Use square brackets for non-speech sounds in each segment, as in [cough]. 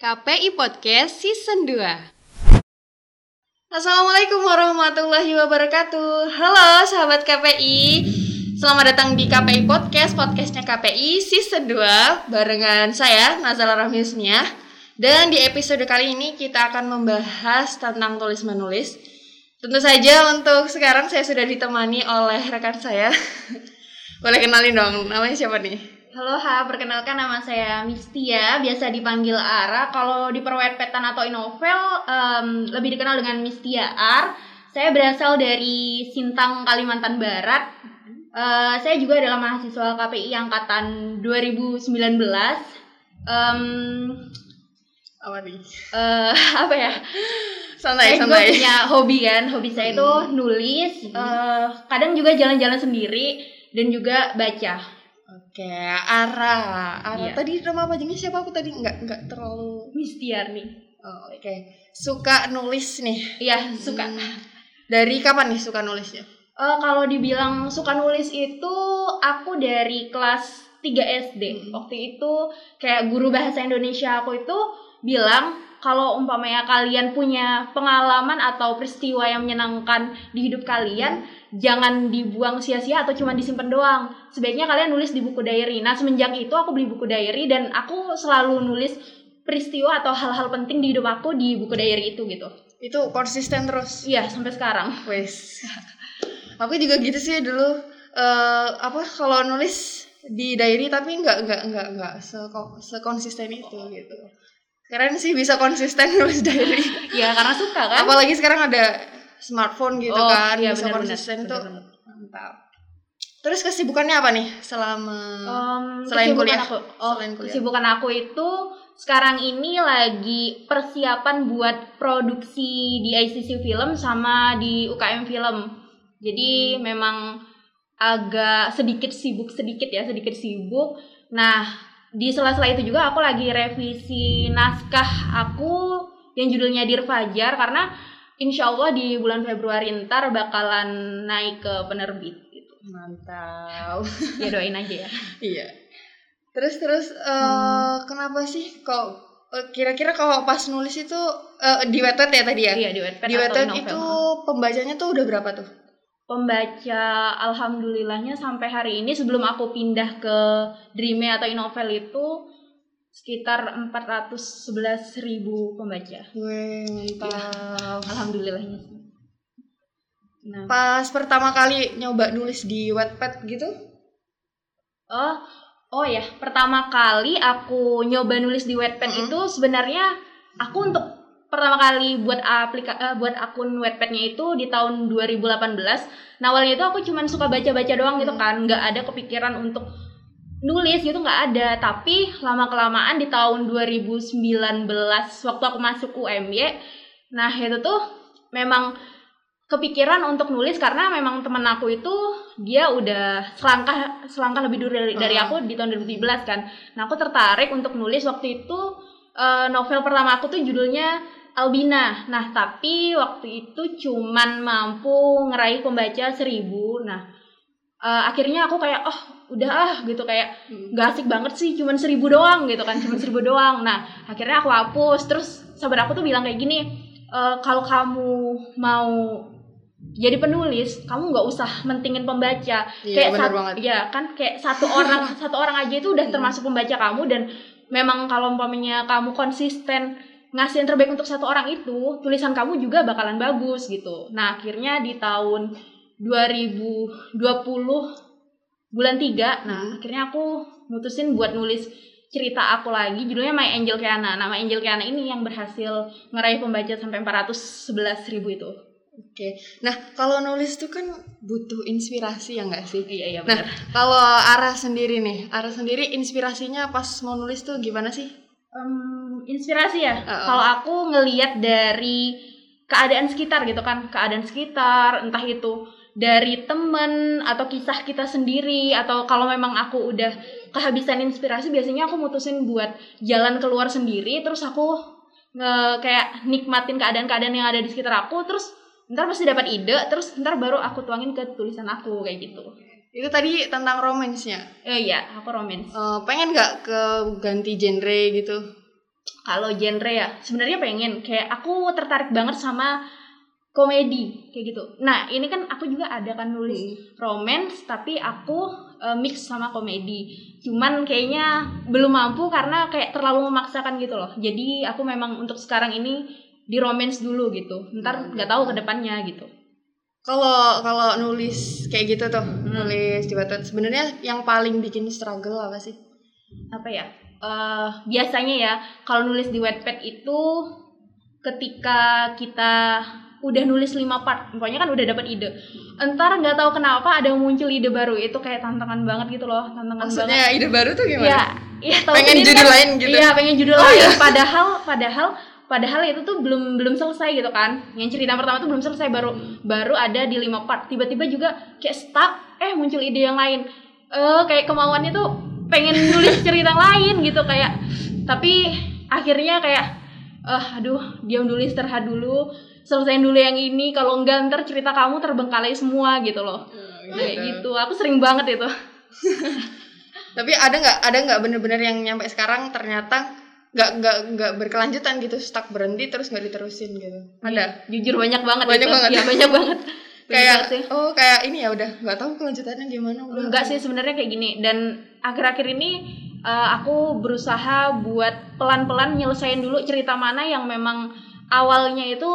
KPI Podcast Season 2 Assalamualaikum warahmatullahi wabarakatuh. Halo sahabat KPI Selamat datang di KPI Podcast Podcastnya KPI Season 2 Barengan saya Nazala Rahmisnya Dan di episode kali ini kita akan membahas tentang tulis menulis Tentu saja untuk sekarang saya sudah ditemani oleh rekan saya. [laughs] Boleh kenalin dong, namanya siapa nih? Halo Ha, perkenalkan nama saya Mistia, biasa dipanggil Ara. Kalau di perwetpetan atau inovel um, lebih dikenal dengan Mistia Ar. Saya berasal dari Sintang, Kalimantan Barat. Uh, saya juga adalah mahasiswa KPI angkatan 2019. Um, apa nih? Uh, apa ya? Santai, saya santai. juga punya hobi kan. Hobi saya itu hmm. nulis. Uh, kadang juga jalan-jalan sendiri dan juga baca. Oke, Ara. Ara Iya. tadi nama apa jenis siapa aku tadi nggak nggak terlalu. Mistiar nih. Oh, Oke, suka nulis nih. Iya, suka. Hmm. Dari kapan nih suka nulisnya? Eh, kalau dibilang suka nulis itu aku dari kelas 3 SD. Hmm. Waktu itu kayak guru bahasa Indonesia aku itu bilang kalau umpamanya kalian punya pengalaman atau peristiwa yang menyenangkan di hidup kalian, jangan dibuang sia-sia atau cuma disimpan doang. Sebaiknya kalian nulis di buku diary. Nah, semenjak itu aku beli buku diary dan aku selalu nulis peristiwa atau hal-hal penting di hidup aku di buku diary itu gitu. Itu konsisten terus. Iya, sampai sekarang. Wes. aku juga gitu sih dulu. eh apa kalau nulis di diary tapi nggak nggak nggak nggak seko- sekonsisten itu gitu. Keren sih bisa konsisten [laughs] nulis diary. Ya, karena suka kan. Apalagi sekarang ada smartphone gitu Oh, kan, iya, bisa benar-benar, konsisten tuh. benar-benar. Mantap. Terus kesibukannya apa nih selama Um, Selain kuliah. Aku, oh, Selain kuliah. Kesibukan aku itu sekarang ini lagi persiapan buat produksi di ICC Film sama di UKM Film. Jadi Hmm. memang agak sedikit sibuk sedikit ya, sedikit sibuk. Nah, di sela-sela itu juga aku lagi revisi naskah aku yang judulnya Dir Fajar karena insya Allah di bulan Februari ntar bakalan naik ke penerbit gitu. mantap. Ya doain aja ya. [laughs] iya. Terus terus eh Hmm. kenapa sih kok eh, kira-kira kalau pas nulis itu eh, di Wattpad ya tadi ya? Iya di Wattpad di novel. itu pembacanya tuh udah berapa tuh? Pembaca alhamdulillahnya sampai hari ini sebelum aku pindah ke Dreame atau Inovel itu sekitar 411 ribu pembaca. Weh, mantap. Alhamdulillahnya sih. Nah, Pas pertama kali nyoba nulis di Wattpad gitu? oh, oh ya, pertama kali aku nyoba nulis di Wattpad Mm-mm. itu sebenarnya aku untuk pertama kali buat aplika eh, buat akun Wattpad-nya itu di tahun 2018. Nah, awalnya itu aku cuman suka baca-baca doang gitu Hmm. kan, nggak ada kepikiran untuk nulis gitu nggak ada. Tapi lama kelamaan di tahun 2019 waktu aku masuk UMY, nah itu tuh memang kepikiran untuk nulis karena memang temen aku itu dia udah selangkah selangkah lebih dulu dari, dari Hmm. aku di tahun 2017 kan. Nah, aku tertarik untuk nulis waktu itu eh, novel pertama aku tuh judulnya Albina. Nah, tapi waktu itu cuman mampu ngeraih pembaca seribu. Nah, eh, akhirnya aku kayak oh udah ah gitu kayak gak asik banget sih cuman seribu doang gitu kan cuman seribu doang nah akhirnya aku hapus terus sahabat aku tuh bilang kayak gini "E, kalau kamu mau jadi penulis kamu nggak usah mentingin pembaca Iya, kayak bener sat- banget. ya kan kayak satu orang [laughs] satu orang aja itu udah Hmm. termasuk pembaca kamu dan memang kalau umpamanya kamu konsisten ngasih yang terbaik untuk satu orang itu tulisan kamu juga bakalan bagus gitu nah akhirnya di tahun 2020 bulan 3 nah Hmm. akhirnya aku mutusin buat nulis cerita aku lagi judulnya My Angel Kiana nama Angel Kiana ini yang berhasil ngeraih pembaca sampai 411 ribu itu Oke. Nah, kalau nulis tuh kan butuh inspirasi ya nggak sih? iya iya Nah, benar kalau arah sendiri nih, arah sendiri inspirasinya pas mau nulis tuh gimana sih? Em, inspirasi ya Uh-uh. kalau aku ngeliat dari keadaan sekitar gitu kan keadaan sekitar entah itu dari temen atau kisah kita sendiri atau kalau memang aku udah kehabisan inspirasi biasanya aku mutusin buat jalan keluar sendiri terus aku nge kayak nikmatin keadaan-keadaan yang ada di sekitar aku terus ntar pasti dapat ide terus ntar baru aku tuangin ke tulisan aku kayak gitu Itu tadi tentang romansnya. eh iya aku romance Eh, pengen nggak ke ganti genre gitu? Kalau genre ya sebenarnya pengen kayak aku tertarik banget sama komedi kayak gitu. Nah ini kan aku juga ada kan nulis Hmm. romance tapi aku uh, mix sama komedi. Cuman kayaknya belum mampu karena kayak terlalu memaksakan gitu loh. Jadi aku memang untuk sekarang ini di romance dulu gitu. Ntar nggak tahu ke depannya gitu. Kalau kalau nulis kayak gitu tuh, Hmm. nulis di sebenarnya yang paling bikin struggle apa sih? Apa ya? Eh biasanya ya kalau nulis di Wattpad itu ketika kita udah nulis 5 part, pokoknya kan udah dapat ide. Entar nggak tahu kenapa ada muncul ide baru itu kayak tantangan banget gitu loh, tantangan banget. Maksudnya ide baru tuh gimana? Iya, iya Pengen judul kan? lain gitu? Iya, pengen judul Oh, lain. iya. Padahal padahal padahal itu tuh belum belum selesai gitu kan. Yang cerita pertama tuh belum selesai baru baru ada di lima part. Tiba-tiba juga kayak stuck, eh muncul ide yang lain. Eh kayak kemauannya tuh pengen nulis cerita lain gitu kayak tapi akhirnya kayak eh aduh diam dulu istirahat dulu selesaiin dulu yang ini kalau enggak ntar cerita kamu terbengkalai semua gitu loh Hmm, kayak gitu aku sering banget itu [laughs] Tapi ada nggak ada nggak bener-bener yang nyampe sekarang ternyata nggak nggak nggak berkelanjutan gitu, stuck berhenti terus nggak diterusin gitu? Ada. jujur banyak banget Banyak itu. banget. Iya, banyak banget [laughs] Kayak sih. oh kayak ini ya udah nggak tahu kelanjutannya gimana udah. enggak sih sebenarnya kayak gini. Dan akhir-akhir ini eh, aku berusaha buat pelan-pelan nyelesain dulu cerita mana yang memang awalnya itu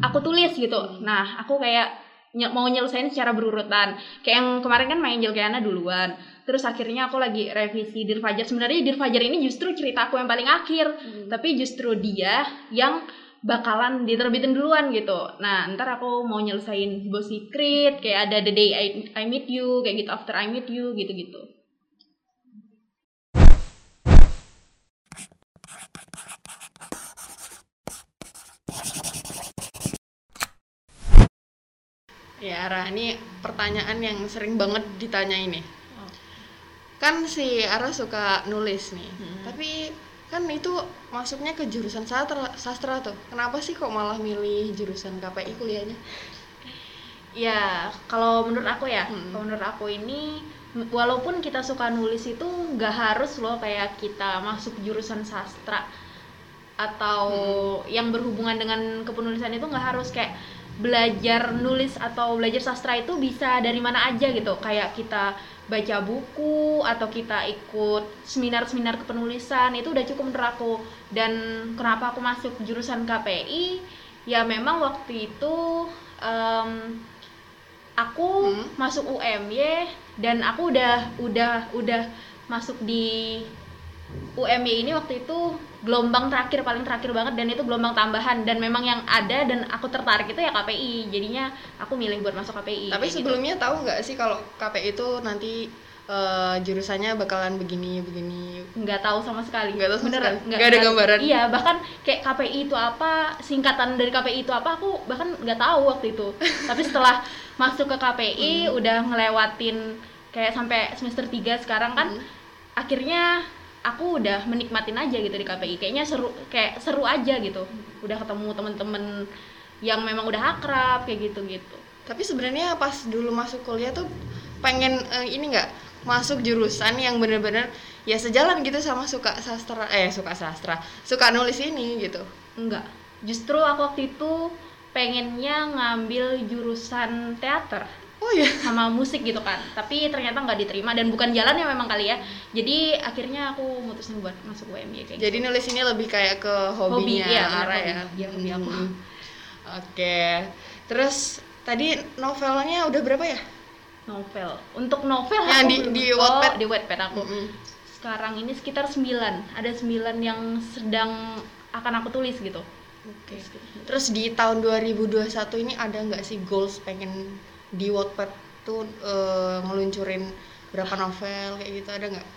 aku tulis gitu. Nah aku kayak nye- mau nyelesain secara berurutan. Kayak yang kemarin kan main Angel Kiana duluan. Terus akhirnya aku lagi revisi Dir Fajar sebenarnya Dir Fajar ini justru cerita aku yang paling akhir. Hmm. tapi justru dia yang bakalan diterbitin duluan gitu. Nah, ntar aku mau nyelesain Bo Secret, kayak ada The Day I, I Meet You, kayak gitu After I Meet You, gitu-gitu. Ya, Ara, ini pertanyaan yang sering banget ditanya ini. Oh. Kan si Ara suka nulis nih, Hmm. tapi kan itu masuknya ke jurusan sastra, sastra tuh. Kenapa sih kok malah milih jurusan KPI kuliahnya? Ya, kalau menurut aku ya, Hmm. kalau menurut aku ini walaupun kita suka nulis itu nggak harus loh kayak kita masuk jurusan sastra atau yang berhubungan dengan kepenulisan itu nggak harus kayak belajar nulis atau belajar sastra itu bisa dari mana aja gitu kayak kita baca buku atau kita ikut seminar-seminar kepenulisan itu udah cukup menurut aku dan kenapa aku masuk jurusan KPI ya memang waktu itu em, aku Hmm. masuk UMY dan aku udah udah udah masuk di UMY ini waktu itu gelombang terakhir paling terakhir banget dan itu gelombang tambahan dan memang yang ada dan aku tertarik itu ya KPI jadinya aku milih buat masuk KPI Tapi gitu. sebelumnya tahu nggak sih kalau KPI itu nanti eh, jurusannya bakalan begini begini? nggak tahu sama sekali Nggak tahu sama sekali? Nggak ada gambaran? iya bahkan kayak KPI itu apa singkatan dari KPI itu apa aku bahkan nggak tahu waktu itu [laughs] tapi setelah masuk ke KPI Hmm. udah ngelewatin kayak sampai semester 3 sekarang kan Hmm. akhirnya aku udah menikmatin aja gitu di KPI kayaknya seru kayak seru aja gitu. Udah ketemu temen-temen yang memang udah akrab kayak gitu gitu Tapi sebenarnya pas dulu masuk kuliah tuh pengen eh, ini nggak masuk jurusan yang bener-bener ya sejalan gitu sama suka sastra eh suka sastra suka nulis ini gitu. enggak. Justru aku waktu itu pengennya ngambil jurusan teater Oh ya. sama musik gitu kan tapi ternyata nggak diterima dan bukan jalan yang memang kali ya jadi akhirnya aku mutusin buat masuk UMY kayak Jadi nulis ini lebih kayak ke Hobi, hobinya iya, Ara hobi. ya. Iya, hobi aku. Hmm. Oke. Terus tadi novelnya udah berapa ya? gitu. novel untuk novel Yang di- di oh, Wattpad? di Wattpad aku Mm-mm. sekarang ini sekitar 9 ada 9 yang sedang akan aku tulis gitu Oke. Terus di tahun 2021 ini ada nggak sih goals pengen di Wattpad tuh eh, ngeluncurin berapa novel kayak gitu ada nggak?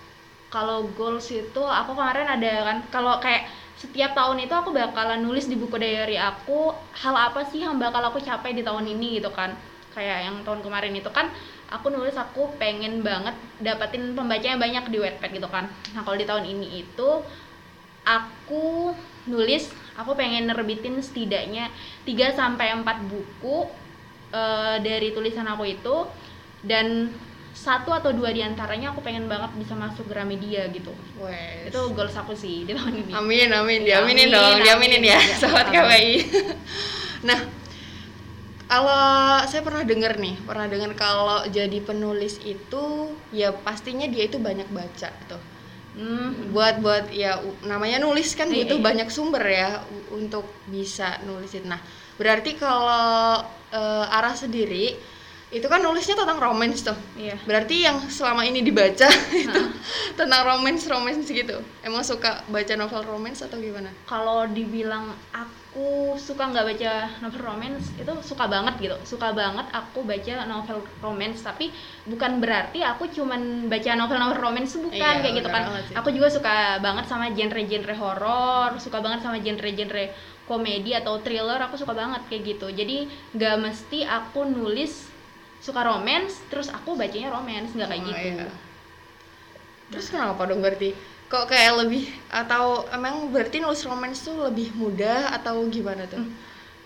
kalau goals itu aku kemarin ada kan kalau kayak setiap tahun itu aku bakalan nulis di buku diary aku hal apa sih yang bakal aku capai di tahun ini gitu kan kayak yang tahun kemarin itu kan aku nulis aku pengen banget dapetin pembaca yang banyak di Wattpad gitu kan nah kalau di tahun ini itu aku nulis aku pengen nerbitin setidaknya 3 sampai 4 buku eh, dari tulisan aku itu dan satu atau dua di antaranya aku pengen banget bisa masuk Gramedia gitu Wes. itu goals aku sih di tahun ini Amin, amin, Ya, diaminin amin, dong, amin. diaminin ya, Ya, amin. KPI. [laughs] nah, kalau saya pernah dengar nih, pernah dengar kalau jadi penulis itu ya pastinya dia itu banyak baca tuh. Hmm, Buat buat ya namanya nulis kan Iya, butuh iya. banyak sumber ya untuk bisa nulisin. Nah, berarti kalau eh, arah sendiri itu kan nulisnya tentang romance tuh. iya Berarti yang selama ini dibaca [laughs] itu tentang romance romance gitu. Emang suka baca novel romance atau gimana? kalau dibilang aku suka nggak baca novel romance itu suka banget gitu suka banget aku baca novel romance tapi bukan berarti aku cuman baca novel-novel romance bukan Iya, kayak gitu kan aku juga suka banget sama genre-genre horor suka banget sama genre-genre komedi atau thriller aku suka banget kayak gitu. Jadi nggak mesti aku nulis suka romance terus aku bacanya romance nggak kayak Oh, gitu. iya. Terus kenapa dong? Berarti? Kok kayak lebih atau emang berarti nulis romance tuh lebih mudah atau gimana tuh?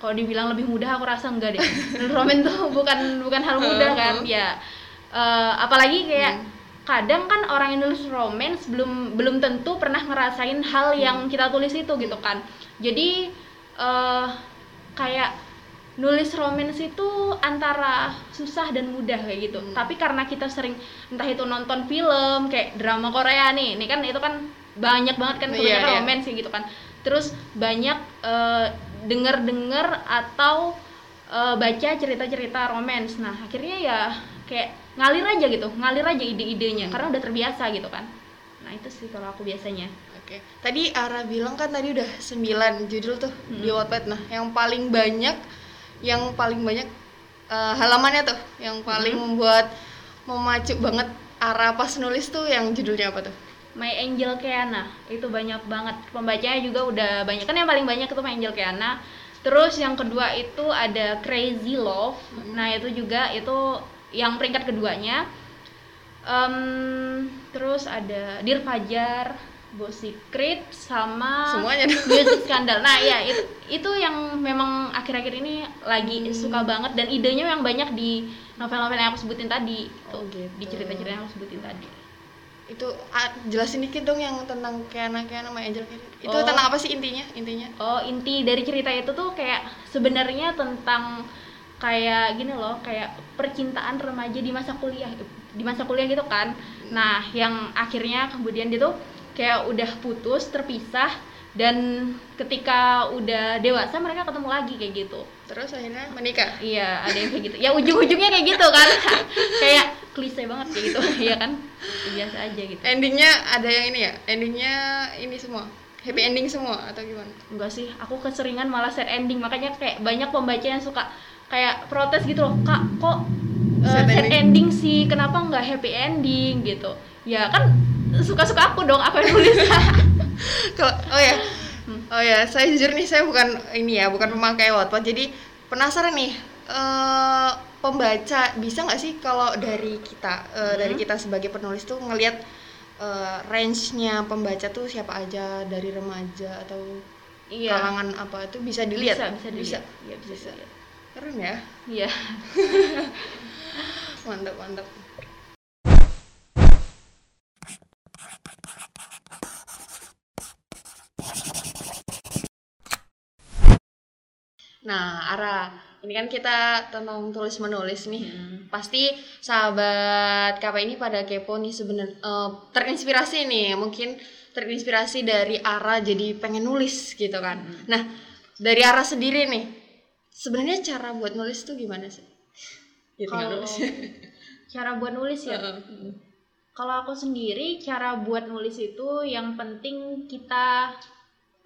kalau dibilang lebih mudah aku rasa enggak deh. Romen tuh [laughs] bukan bukan hal mudah kan? Ya Eh, apalagi kayak kadang kan orang yang nulis romance belum belum tentu pernah ngerasain hal yang kita tulis itu gitu kan. Jadi eh kayak nulis romance itu antara susah dan mudah kayak gitu. Tapi karena kita sering entah itu nonton film kayak drama Korea nih. Ini kan itu kan banyak banget kan iya. romance kayak gitu kan. Terus banyak eh, denger-denger atau eh, baca cerita-cerita romance. Nah akhirnya ya kayak ngalir aja gitu. Ngalir aja ide-idenya karena udah terbiasa gitu kan. Nah itu sih kalau aku biasanya Oke. Tadi Ara bilang kan tadi udah 9 judul tuh di Wattpad. Nah, yang paling banyak yang paling banyak eh, halamannya tuh yang paling membuat memacu banget Ara pas nulis tuh yang judulnya apa tuh? My Angel Keana itu banyak banget. Pembacanya juga udah banyak. Kan yang paling banyak itu My Angel Keana terus yang kedua itu ada Crazy Love. Nah itu juga itu yang peringkat keduanya. Em, terus ada Dear Fajar Ghost Secret sama Semuanya. [laughs] Music Scandal nah ya itu itu yang memang akhir-akhir ini lagi suka banget dan idenya yang banyak di novel-novel yang aku sebutin tadi Oh, gitu. di cerita-cerita yang aku sebutin tadi Itu ah, jelasin dikit dong yang tentang Kiana Kiana sama Angel Kiana. Itu Oh. tentang apa sih intinya? Intinya? Oh, inti dari cerita itu tuh kayak sebenarnya tentang kayak gini loh, kayak percintaan remaja di masa kuliah, di masa kuliah gitu kan. Nah, yang akhirnya kemudian dia tuh kayak udah putus, terpisah dan ketika udah dewasa mereka ketemu lagi kayak gitu. Terus akhirnya menikah. Iya, ada yang kayak gitu. Ya ujung-ujungnya kayak gitu kan. [laughs] kayak klise banget kayak gitu, [laughs] iya kan? Biasa aja gitu. Endingnya ada yang ini ya? Endingnya ini semua happy ending semua atau gimana? Enggak sih, aku keseringan malah sad ending. Makanya kayak banyak pembaca yang suka kayak protes gitu loh. Kak, kok uh, Sad sad, ending." ending. sih? Kenapa nggak happy ending gitu? Ya kan suka-suka aku dong, aku yang nulis. [laughs] Kalau oh ya. Oh ya, saya jujur nih saya bukan ini ya, bukan pemakai Wattpad. Jadi penasaran nih eh pembaca bisa nggak sih kalau dari kita eh, dari kita sebagai penulis tuh ngelihat eh, range-nya pembaca tuh siapa aja dari remaja atau Iya. kalangan apa itu bisa dilihat? Bisa, bisa dilihat. Iya, bisa, Bisa. dilihat. Keren ya. Iya. [laughs] Mantap, mantap. Nah, Ara, ini kan kita tentang tulis menulis nih. Pasti sahabat KP ini pada kepo nih sebenarnya eh, terinspirasi nih, mungkin terinspirasi dari Ara jadi pengen nulis gitu kan. Nah, dari Ara sendiri nih, sebenarnya cara buat nulis tuh gimana sih? Ya, Kalau nulis. [laughs] cara buat nulis ya. Heeh. Hmm. Kalau aku sendiri cara buat nulis itu yang penting kita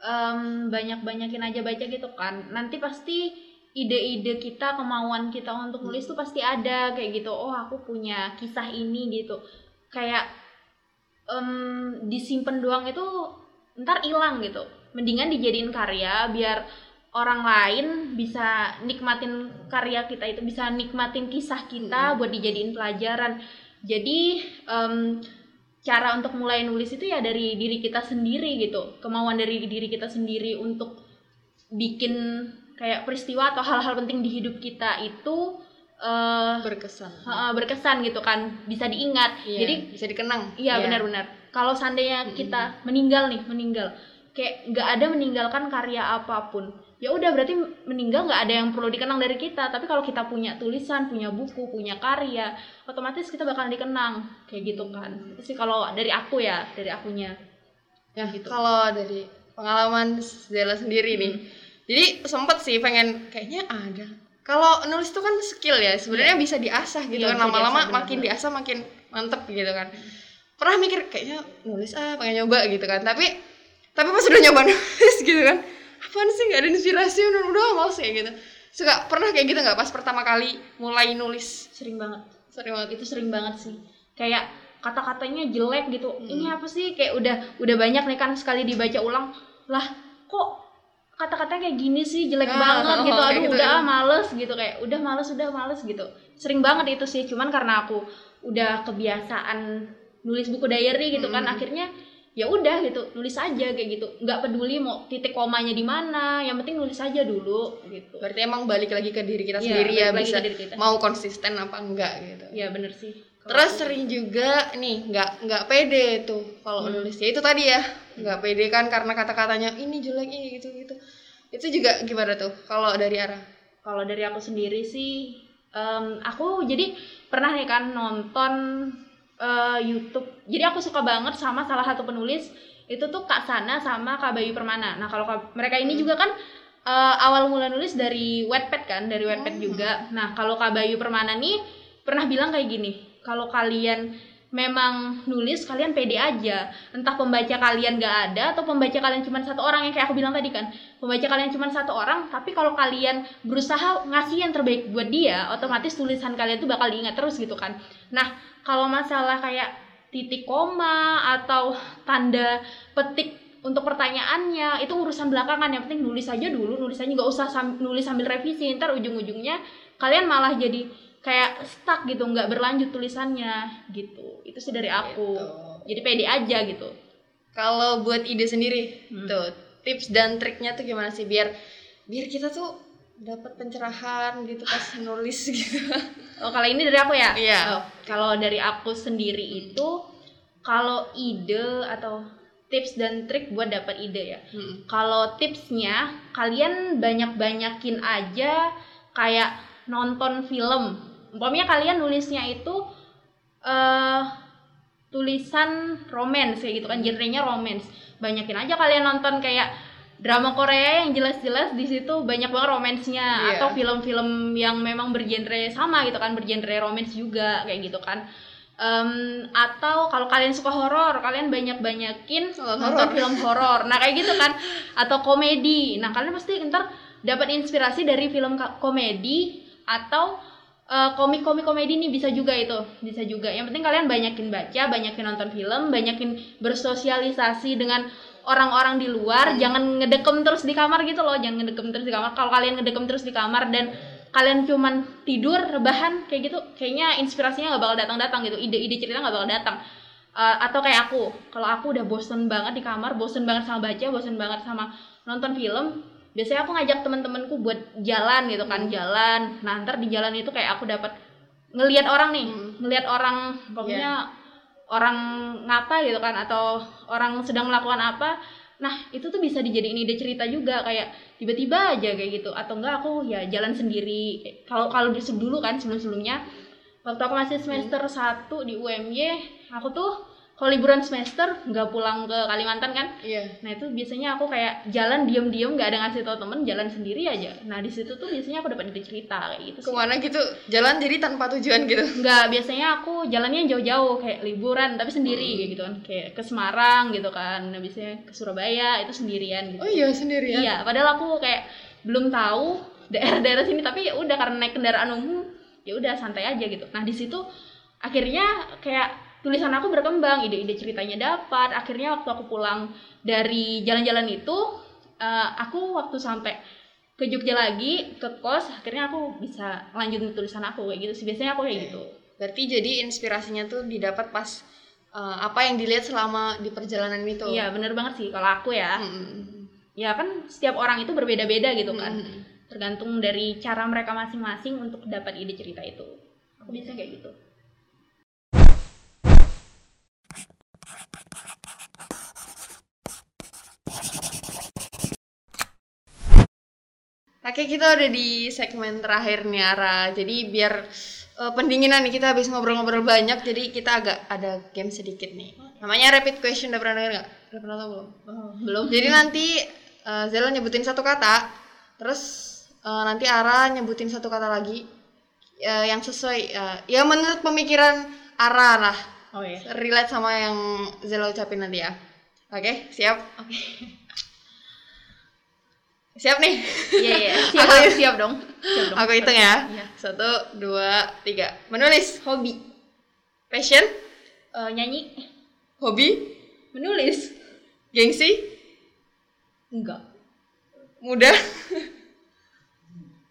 em, banyak-banyakin aja baca gitu kan. Nanti pasti ide-ide kita, kemauan kita untuk nulis tuh pasti ada kayak gitu. Oh, aku punya kisah ini gitu. Kayak em, disimpan doang itu ntar hilang gitu. Mendingan dijadiin karya biar orang lain bisa nikmatin karya kita itu bisa nikmatin kisah kita buat dijadiin pelajaran jadi em, cara untuk mulai nulis itu ya dari diri kita sendiri gitu. Kemauan dari diri kita sendiri untuk bikin kayak peristiwa atau hal-hal penting di hidup kita itu eh berkesan. uh, berkesan gitu kan. Bisa diingat. Iya, jadi bisa dikenang. Iya benar-benar. Kalau seandainya kita meninggal nih meninggal. Kayak nggak ada meninggalkan karya apa pun ya udah berarti meninggal nggak ada yang perlu dikenang dari kita tapi kalau kita punya tulisan punya buku punya karya otomatis kita bakal dikenang kayak gitu kan itu sih kalau dari aku ya dari akunya Ya, Gitu. kalau dari pengalaman Zela sendiri nih. Hmm. Jadi sempet sih pengen kayaknya ada. Kalau nulis itu kan skill ya, sebenarnya bisa diasah gitu Iya, kan. Lama-lama makin diasah makin mantep gitu kan. Pernah mikir kayaknya nulis ah pengen nyoba gitu kan. Tapi tapi pas udah nyoba [laughs] nulis gitu kan. Apaan sih nggak ada inspirasi udah udah males kayak gitu. Suka pernah kayak gitu nggak pas pertama kali mulai nulis? sering banget. Sering banget. itu sering banget sih. Kayak kata-katanya jelek gitu. Ini apa sih? Kayak udah udah banyak nih kan sekali dibaca ulang. Lah kok kata-katanya kayak gini sih? Jelek Ah, banget oh, gitu aduh gitu udah ya. ah, males gitu. Kayak udah males udah males gitu. Sering banget itu sih cuman karena aku udah kebiasaan nulis buku diary gitu kan akhirnya ya udah gitu nulis aja kayak gitu nggak peduli mau titik komanya di mana yang penting nulis aja dulu gitu Berarti emang balik lagi ke diri kita Iya, sendiri ya bisa kita. mau konsisten apa enggak gitu. ya bener sih Terus sering juga nih nggak nggak pede tuh kalau Hmm. nulis ya itu tadi ya nggak pede kan karena kata-katanya ini jelek ini gitu gitu. Itu juga gimana tuh kalau dari arah? Kalau dari aku sendiri sih, em, aku jadi pernah nih kan nonton eh, YouTube. Jadi aku suka banget sama salah satu penulis itu tuh Kak Sana sama Kak Bayu Permana. Nah kalau mereka ini juga kan eh, awal mula nulis dari Wattpad kan, dari Wattpad juga. Nah kalau Kak Bayu Permana nih pernah bilang kayak gini, kalau kalian memang nulis kalian pede aja entah pembaca kalian gak ada atau pembaca kalian cuma satu orang yang kayak aku bilang tadi kan pembaca kalian cuma satu orang tapi kalau kalian berusaha ngasih yang terbaik buat dia otomatis tulisan kalian tuh bakal diingat terus gitu kan nah kalau masalah kayak titik koma atau tanda petik untuk pertanyaannya itu urusan belakangan. Yang penting nulis aja dulu nulis aja. Nggak usah sam- nulis sambil revisi. Ntar ujung-ujungnya kalian malah jadi kayak stuck gitu nggak berlanjut tulisannya gitu. Itu sih dari aku. Gitu. jadi pede aja gitu. Kalau buat ide sendiri Hmm. tuh tips dan triknya tuh gimana sih? Biar biar kita tuh dapat pencerahan gitu pas nulis [laughs] gitu. oh kalau ini dari aku ya Iya. Oh, kalau dari aku sendiri itu kalau ide atau tips dan trik buat dapat ide ya Hmm. kalau tipsnya kalian banyak-banyakin aja kayak nonton film umpamanya kalian nulisnya itu eh tulisan romance kayak gitu kan genrenya romance banyakin aja kalian nonton kayak drama Korea yang jelas-jelas di situ banyak banget romansnya Iya. atau film-film yang memang bergenre sama gitu kan bergenre romance juga kayak gitu kan. Em, atau kalau kalian suka horor kalian banyak-banyakin nonton film horor. Nah kayak gitu kan. Atau komedi. Nah kalian pasti ntar dapat inspirasi dari film komedi atau eh, komik-komik komedi nih bisa juga itu bisa juga. Yang penting kalian banyakin baca banyakin nonton film banyakin bersosialisasi dengan orang-orang di luar jangan ngedekem terus di kamar gitu loh jangan ngedekem terus di kamar. Kalau kalian ngedekem terus di kamar dan kalian cuman tidur rebahan kayak gitu kayaknya inspirasinya nggak bakal datang-datang gitu. Ide-ide cerita nggak bakal datang. Eh, atau kayak aku kalau aku udah bosen banget di kamar bosen banget sama baca bosen banget sama nonton film biasanya aku ngajak teman-temanku buat jalan gitu kan jalan. Nah ntar di jalan itu kayak aku dapat ngelihat orang nih ngelihat orang pokoknya orang ngapa gitu kan atau orang sedang melakukan apa nah itu tuh bisa dijadiin ide cerita juga kayak tiba-tiba aja kayak gitu. Atau enggak aku ya jalan sendiri. Kalau kalau dulu kan sebelum-sebelumnya waktu aku masih semester 1 di UMY aku tuh kalau liburan semester nggak pulang ke Kalimantan kan Iya. nah itu biasanya aku kayak jalan diem-diem nggak ada ngasih tau temen jalan sendiri aja nah di situ tuh biasanya aku dapat ide cerita kayak gitu sih Ke mana gitu jalan jadi tanpa tujuan gitu. Enggak, biasanya aku jalannya jauh-jauh kayak liburan tapi sendiri Hmm. kayak gitu kan. Kayak ke Semarang gitu kan. Nah, biasanya ke Surabaya itu sendirian gitu. Oh iya sendirian. Iya, padahal aku kayak belum tahu daerah-daerah sini tapi ya udah karena naik kendaraan umum ya udah santai aja gitu. Nah, di situ akhirnya kayak tulisan aku berkembang, ide-ide ceritanya dapat. Akhirnya waktu aku pulang dari jalan-jalan itu eh, aku waktu sampai ke Jogja lagi ke kos akhirnya aku bisa lanjutin tulisan aku kayak gitu sih biasanya aku kayak gitu Berarti jadi inspirasinya tuh didapat pas uh, apa yang dilihat selama di perjalanan itu. Iya bener banget sih kalau aku ya Mm-mm. ya kan setiap orang itu berbeda-beda gitu kan Mm-mm. tergantung dari cara mereka masing-masing untuk dapat ide cerita itu aku biasanya kayak gitu Oke, kita udah di segmen terakhir nih Ara. Jadi biar uh, pendinginan nih kita habis ngobrol-ngobrol banyak, jadi kita agak ada game sedikit nih. Namanya rapid question. Udah pernah denger nggak? Udah pernah tahu belum? oh, belum Jadi nanti uh, Zela nyebutin satu kata, terus uh, nanti Ara nyebutin satu kata lagi uh, yang sesuai, uh, ya menurut pemikiran Ara lah, oh ya relate sama yang Zela ucapin nanti ya. Oke, siap? oke Siap nih. iya iya. [laughs] Siap Aku- siap dong. Siap dong. Aku hitung ya. Iya. Satu, dua, tiga. Menulis. hobi. Passion, Eh, nyanyi. Hobi, menulis. Gengsi, enggak. Muda,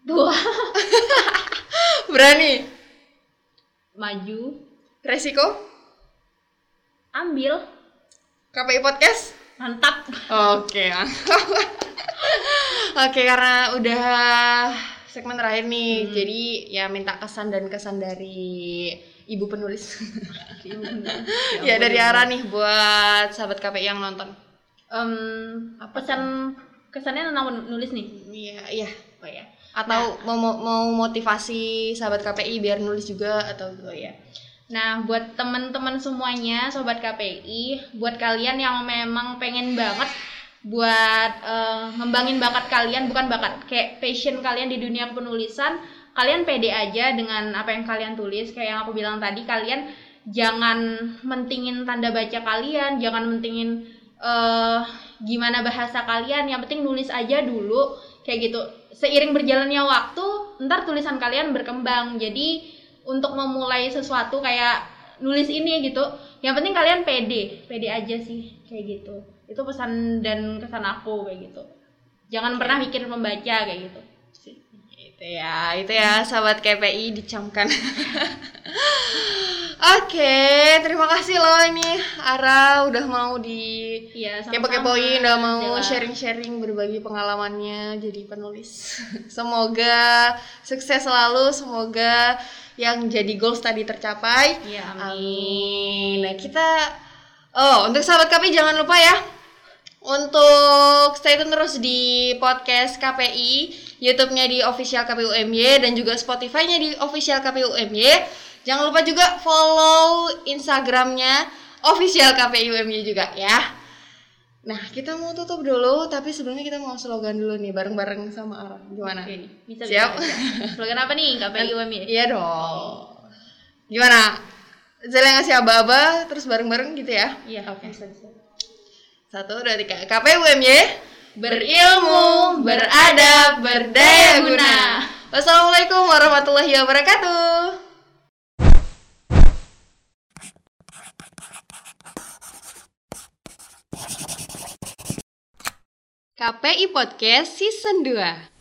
dua. [laughs] Berani, maju. Resiko, ambil. KPI podcast. Mantap Oke, mantap. [laughs] Oke, karena udah segmen terakhir nih, jadi ya minta kesan dan kesan dari ibu penulis. [laughs] ya dari Ara nih buat sahabat KPI yang nonton. Em, pesan kesannya tentang nulis nih Iya, iya. oh ya Atau mau, mau mau motivasi sahabat KPI biar nulis juga atau Oh ya. Nah, buat teman-teman semuanya, sobat KPI, buat kalian yang memang pengen banget buat eh, ngembangin bakat kalian, bukan bakat, kayak passion kalian di dunia penulisan, kalian pede aja dengan apa yang kalian tulis. Kayak yang aku bilang tadi, kalian jangan mentingin tanda baca kalian, jangan mentingin eh gimana bahasa kalian, yang penting nulis aja dulu kayak gitu. Seiring berjalannya waktu, ntar tulisan kalian berkembang. Jadi untuk memulai sesuatu kayak nulis ini gitu. Yang penting kalian pede pede aja sih kayak gitu. Itu pesan dan kesan aku kayak gitu. Jangan pernah mikir membaca kayak gitu. Itu ya itu ya sahabat KPI dicamkan [laughs] oke terima kasih loh ini Ara udah mau di sama-sama. kepo-kepoin udah mau sharing-sharing berbagi pengalamannya jadi penulis [laughs] semoga sukses selalu semoga yang jadi goals tadi tercapai iya Amin. Nah, kita Oh, untuk sahabat KPI jangan lupa ya untuk stay tune terus di podcast KPI, YouTube-nya di official KPU MY dan juga Spotify-nya di official KPU MY. Jangan lupa juga follow Instagram-nya official KPU MY juga ya. Nah, kita mau tutup dulu, tapi sebelumnya kita mau slogan dulu nih bareng-bareng sama Ara. Gimana? Oke, bisa Siap? bisa, slogan apa nih KPI UM ya Iya dong. Gimana? Zela ngasih aba-aba terus bareng-bareng gitu ya? iya Oke. bisa bisa Satu, dua, tiga. KPUMY berilmu, beradab, berdaya guna. Wassalamualaikum warahmatullahi wabarakatuh. KPI Podcast Season 2